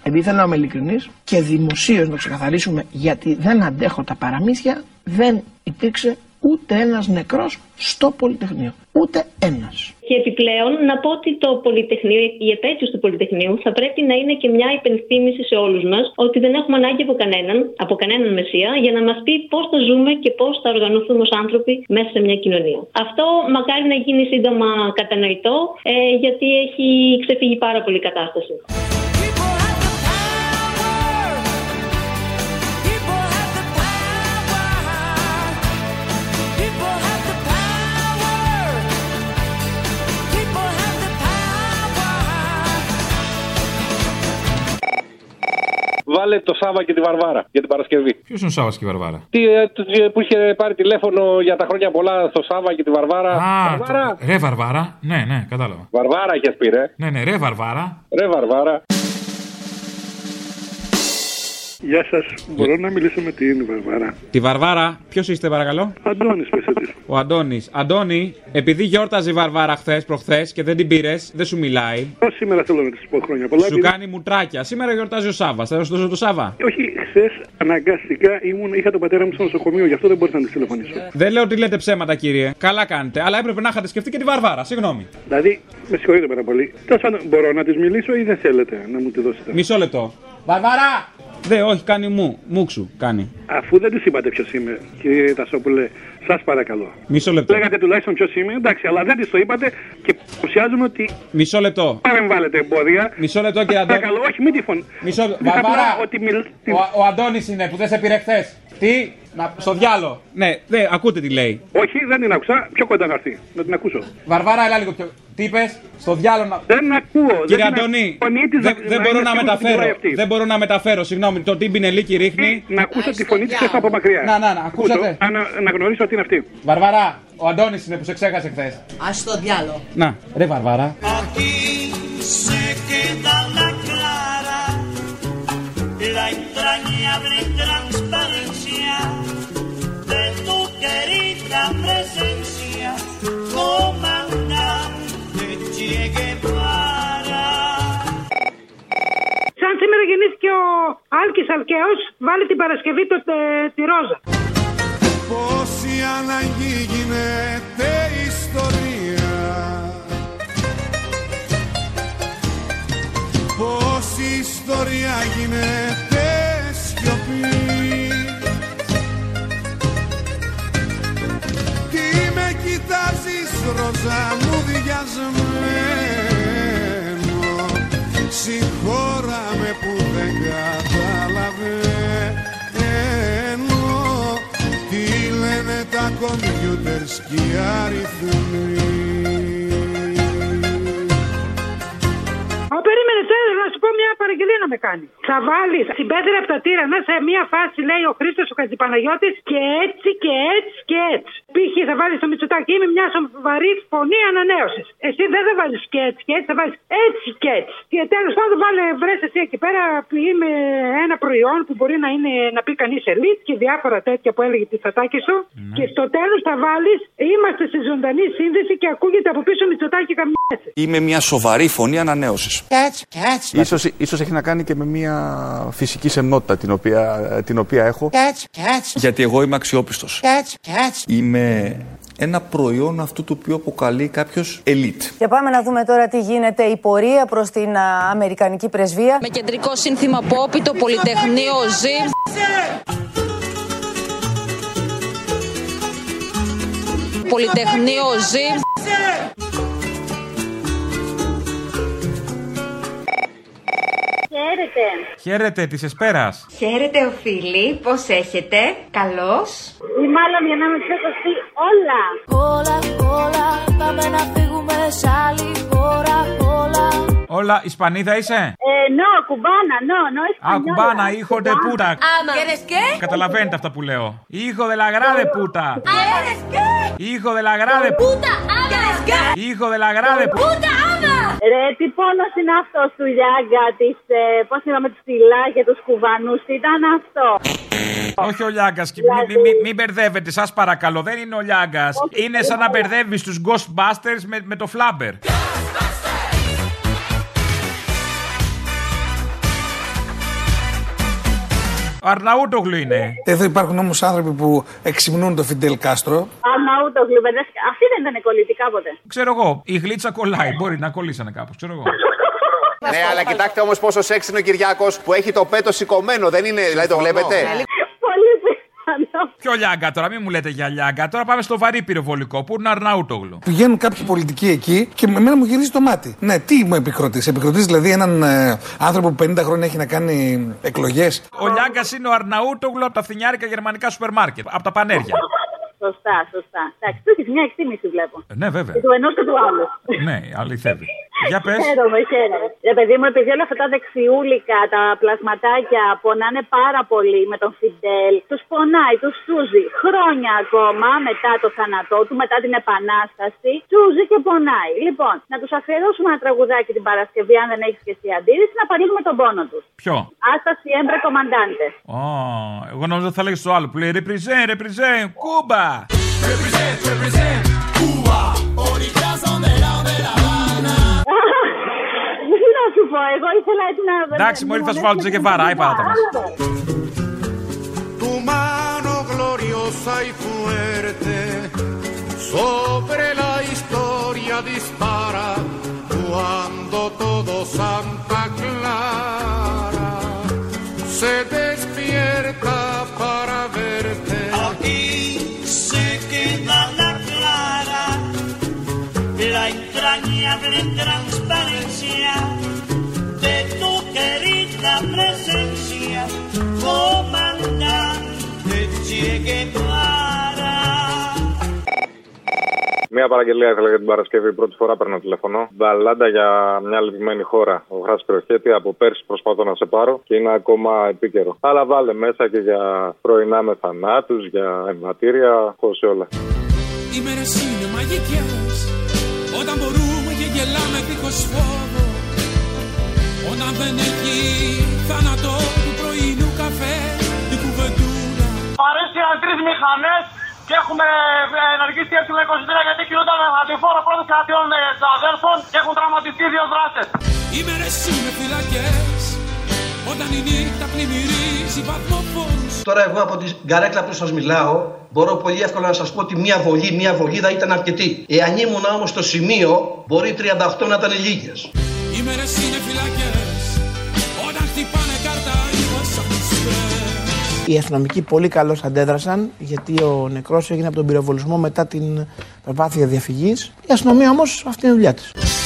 επειδή θέλω να είμαι ειλικρινής και δημοσίως να ξεκαθαρίσουμε, γιατί δεν αντέχω τα παραμύθια, δεν υπήρξε ούτε ένας νεκρός στο Πολυτεχνείο. Ούτε ένας. Και επιπλέον να πω ότι το Πολυτεχνείο, η επέτειο του Πολυτεχνείου θα πρέπει να είναι και μια υπενθύμηση σε όλους μας ότι δεν έχουμε ανάγκη από κανέναν, από κανέναν μεσία, για να μας πει πώς θα ζούμε και πώς θα οργανωθούμε ως άνθρωποι μέσα σε μια κοινωνία. Αυτό μακάρι να γίνει σύντομα κατανοητό, ε, γιατί έχει ξεφύγει πάρα πολύ η κατάσταση. Βάλε το Σάβα και τη Βαρβάρα για την Παρασκευή. Ποιος είναι ο Σάβας και η Βαρβάρα; Τι, ε, του- ε, που είχε πάρει τηλέφωνο για τα χρόνια πολλά στο Σάβα και τη Βαρβάρα. Α, Βαρβάρα. το- ρε Βαρβάρα. Ναι, ναι, κατάλαβα. Βαρβάρα είχες πει, ρε. Ναι, ναι, ρε Βαρβάρα. Ρε Βαρβάρα. Γεια σας. Μπορώ να μιλήσω με την Βαρβάρα. Τη Βαρβάρα, ποιος είστε παρακαλώ; Αντώνης, πέσε τη. Ο Αντώνης. Αντώνη, επειδή γιόρταζε η Βαρβάρα χθες προχθές και δεν την πήρες, δεν σου μιλάει. Ω σήμερα θέλω να της πω χρόνια πολλά. Σου και- κάνει μουτράκια. Σήμερα γιορτάζει ο Σάβα. Θα σου δώσω το Σάβα. Όχι, χθες αναγκαστικά ήμουν, είχα τον πατέρα μου στο νοσοκομείο, γι' αυτό δεν μπορούσα να της τηλεφωνήσω. Δεν λέω ότι λέτε ψέματα, κύριε. Καλά κάνετε. Αλλά έπρεπε να είχατε σκεφτεί και τη Βαρβάρα. Συγγνώμη. Δηλαδή, με συγχωρείτε πάρα πολύ. Τέλος πάντων, μπορώ να της μιλήσω ή δεν θέλετε να μου τη δώσετε; Μισό λεπτό. Βαρβάρα! Δε, όχι, κάνει μου. Μουξου, κάνει. Αφού δεν της είπατε ποιος είμαι, κύριε Τασόπουλε, σας παρακαλώ. Μισό λεπτό. Λέγατε τουλάχιστον ποιος είμαι, εντάξει, αλλά δεν της το είπατε και παρουσιάζουμε ότι Μισό λεπτό. παρεμβάλλετε εμπόδια. Μισό λεπτό, κύριε Αντώνη. Παρακαλώ, όχι, μην τη φωνή. Μισό λεπτό. Απλά Βαρβάρα! Ότι μιλ... Ο, ο Αντώνης είναι που δεν σε πήρε χθες. Τι, να, στο διάλο. Ναι, ναι, ακούτε τι λέει. Όχι, δεν την άκουσα. Πιο κοντά να έρθει. Να την ακούσω. Βαρβάρα, έλα λίγο πιο. Τι είπες, στο διάλο να. Δεν ακούω. Κύριε δεν την Αντώνη, ακ- φωνή της δεν, να- δεν να μπορώ είναι να σίγουρη ότι μεταφέρω. μιλάει αυτή. Δεν μπορώ να μεταφέρω, συγγνώμη. Το τι μπινελίκι ρίχνει. Να ακούσω τη φωνή της έξω από μακριά. Να, να, να, ακούσατε. Ακούσω, Να, να γνωρίσω ότι είναι αυτή. Βαρβαρά, ο Αντώνης είναι που σε ξέχασε χθες. Α το διάλο. Να, ρε Βαρβάρα. se queda la clara, la entrañable transparencia de tu querida Σαν σήμερα γεννήθηκε ο Άλκης Αλκαίος, βάλει την Παρασκευή το, τε- τη Ρόζα. Πώς η ανάγκη γίνεται ιστορία. Πώς η ιστορία γίνεται σιωπή. Τι με κοιτάζεις ροζά μου διασμένο Συγχώραμε που δεν καταλαβαίνω Τι λένε τα κομπιούτερς και αριθμοί. Ω, περίμενε, θέλω να σου πω μια παραγγελία να με κάνει. Θα βάλεις την πέτρα από τα τύρανα σε μια φάση, λέει ο Χρήστος ο Χατζηπαναγιώτη, και έτσι και έτσι και έτσι. Π.χ. θα βάλεις το Μητσοτάκι με μια σοβαρή φωνή ανανέωσης. Εσύ δεν θα βάλεις και έτσι και έτσι, θα βάλεις έτσι και έτσι. Και τέλος πάντων, βάλε βρες εσύ εκεί πέρα πει με ένα προϊόν που μπορεί να, είναι, να πει κανείς ελίτ και διάφορα τέτοια που έλεγε τη Στατάκη σου. Και στο τέλος θα βάλεις είμαστε σε ζωντανή σύνδεση και ακούγεται από πίσω Μητσοτάκι καμιά. Είμαι μια σοβαρή φωνή ανανέωσης. Κάτς, κάτς. Ίσως, ίσως έχει να κάνει και με μια φυσική σεμνότητα την οποία, την οποία έχω. Κάτς, κάτς. Γιατί εγώ είμαι αξιόπιστος. Κάτς, κάτς. Είμαι ένα προϊόν αυτού το οποίο αποκαλεί κάποιος ελίτ. Και πάμε να δούμε τώρα τι γίνεται η πορεία προς την α, Αμερικανική πρεσβεία. Με κεντρικό σύνθημα Πόπι, το Πολυτεχνείο ζει. Πολυτεχνείο ζει. Χαίρετε. Χαίρετε της Εσπέρας. Χαίρετε, οφείλει. Πώς έχετε, Καλώς. Ή μάλλον για να με πιο σωστή, όλα. Όλα, όλα, πάμε να φύγουμε σε άλλη χώρα, όλα. Όλα, Ισπανίδα είσαι; Ε, no, κουμπάνα, no, no, Α, española. κουμπάνα, hijo de puta. Άμα. ¿Quieres qué? Καταλαβαίνετε αυτά που λέω. Hijo de la grande puta. ¿Quieres qué? Hijo de la grande Puta, άμα. ¿Quieres qué? Hijo de la grande puta. Puta, άμα. Ρε, τι πόνος είναι αυτός του Λιάγκα, της, ε, πώς είπαμε, του Στυλά και τους κουβανούς, τι ήταν αυτό; Όχι ο Λιάγκας. Μην μη, μη, μη μπερδεύετε, σας παρακαλώ. Δεν είναι ο Λιάγκας. Είναι σαν να μπερδεύεις τους Ghostbusters με, με το Φλάμπερ. Αρναούτογλου είναι. Εδώ υπάρχουν όμως άνθρωποι που εξυμνούν τον Φιντέλ Κάστρο. Αναούτο γλυμπεδές. Αυτή δεν ήταν κολλητή κάποτε. Ξέρω εγώ, η γλίτσα κολλάει. Μπορεί να κολλήσανε κάπως. Ξέρω εγώ. Ναι, αλλά κοιτάξτε όμως πόσο σεξ είναι ο Κυριάκος που έχει το πέτο σηκωμένο. Δεν είναι, δηλαδή το βλέπετε; Πολύ πιθανό. Ποιο Λιάγκα τώρα, μην μου λέτε για Λιάγκα. Τώρα πάμε στο βαρύ πυροβολικό που είναι ο Αρναούτογλου. Πηγαίνουν κάποιοι πολιτικοί εκεί και με εμένα μου γυρίζει το μάτι. Ναι, τι μου επικροτείς; Επικροτείς δηλαδή έναν ε, άνθρωπο που 50 χρόνια έχει να κάνει εκλογές; Ο Λιάγκας είναι ο Αρναούτογλου από τα φθινιάρικα γερμανικά σούπερ μάρκετ. Από τα πανέρια. Σωστά, σωστά. Εντάξει, του έχεις μια εκτίμηση βλέπω. Ε, ναι, βέβαια. Και του ενός και του άλλου. ναι, αληθεύει. Για πες. Χαίρομαι, χαίρομαι. Ρε παιδί μου, επειδή όλα αυτά τα δεξιούλικα, τα πλασματάκια πονάνε πάρα πολύ με τον Φιντέλ, τους πονάει, τους σούζει χρόνια ακόμα μετά το θάνατό του, μετά την επανάσταση. Σούζει και πονάει. Λοιπόν, να τους αφιερώσουμε ένα τραγουδάκι την Παρασκευή, αν δεν έχεις και εσύ αντίρρηση, να παρήγουμε τον πόνο τους. Ποιο; Άστα siempre comandante. Ω, εγώ νόμιζα θα λέγεις το άλλο που λέει Ρεπριζέ, ρεπριζέ, Κούμπα. Τι να σου πω, εγώ ήθελα έτσι να. Εντάξει, μόλι θα σου βάλω το Τζεκεβάρα, η παράτα μας. tu mano gloriosa y fuerte sobre la historia dispara cuando todo Santa Clara se despierta para verte. Aquí se queda la clara, la entrañable transparencia de tu querida presencia, comandante Che Guevara. Μία παραγγελία ήθελα για την Παρασκευή. Πρώτη φορά παίρνω τηλεφωνό. Μπαλάντα για μια λυπημένη χώρα. Ο Χάς Κροχέτη. Από πέρσι προσπαθώ να σε πάρω και είναι ακόμα επίκαιρο. Αλλά βάλε μέσα και για πρωινά με θανάτους, για εμβατήρια, χώσει όλα. Οι μέρες είναι μαγικές Όταν μπορούμε και γελάμε δίχως φόβο Όταν δεν έχει θάνατο του πρωινού καφέ Η κουβεντούλα Παρέστηκαν τρει μηχανές και έχουμε ε, ενεργήσει έτσι με 23 γιατί κινούνταν αντιφόρο πρώτο κρατιών ε, αδέλφων και έχουν τραυματιστεί δύο δράστε. Οι μέρες είναι φυλακές Όταν η νύχτα πλημμυρίζει βαθμοφόρους Τώρα εγώ από την καρέκλα που σας μιλάω μπορώ πολύ εύκολα να σας πω ότι μία βολή, μία βολίδα ήταν αρκετή. Εάν ήμουν όμως στο σημείο μπορεί 38 να ήταν λίγες. Οι μέρες είναι φυλακές Οι αστυνομικοί πολύ καλώς αντέδρασαν γιατί ο νεκρός έγινε από τον πυροβολισμό μετά την προσπάθεια διαφυγής. Η αστυνομία όμως αυτή είναι η δουλειά της.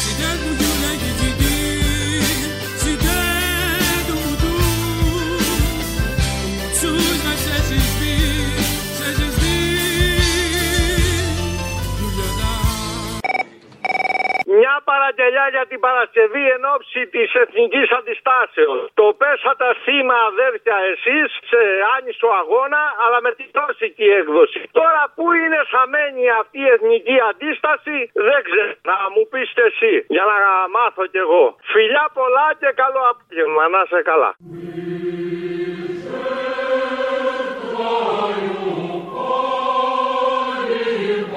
Παραγγελιά για την Παρασκευή εν ώψη της εθνικής αντιστάσεως. Το πέσατε θύμα αδέρφια εσείς σε άνισο αγώνα, αλλά με τη τόσικη έκδοση. Τώρα που είναι χαμένη αυτή η εθνική αντίσταση, δεν ξέρω. Να μου πείτε εσύ, για να μάθω κι εγώ. Φιλιά πολλά και καλό απόγευμα. Να σε καλά.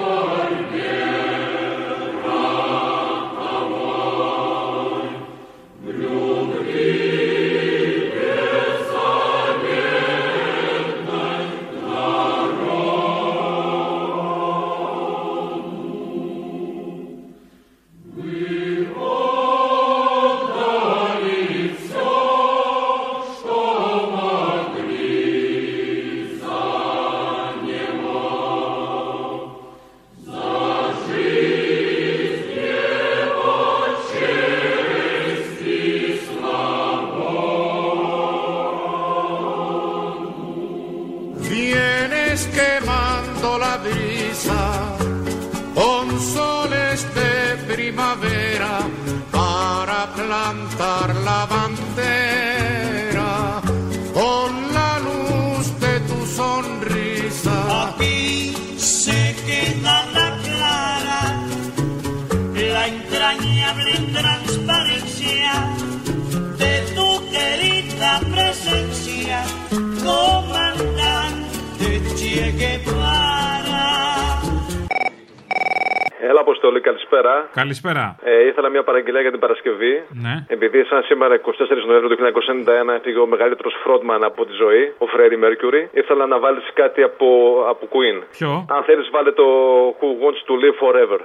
Vienes καλησπέρα. Καλησπέρα. Ε, ήθελα μια παραγγελία για την Παρασκευή. Ναι. Επειδή σαν σήμερα 24 Νοέμβριου του 1991 έφυγε ο μεγαλύτερος φρόντμαν από τη ζωή, ο Φρέρι Μέρκιουρι, ήθελα να βάλεις κάτι από, από Queen. Ποιο; Αν θέλεις, βάλε το Who Wants to Live Forever.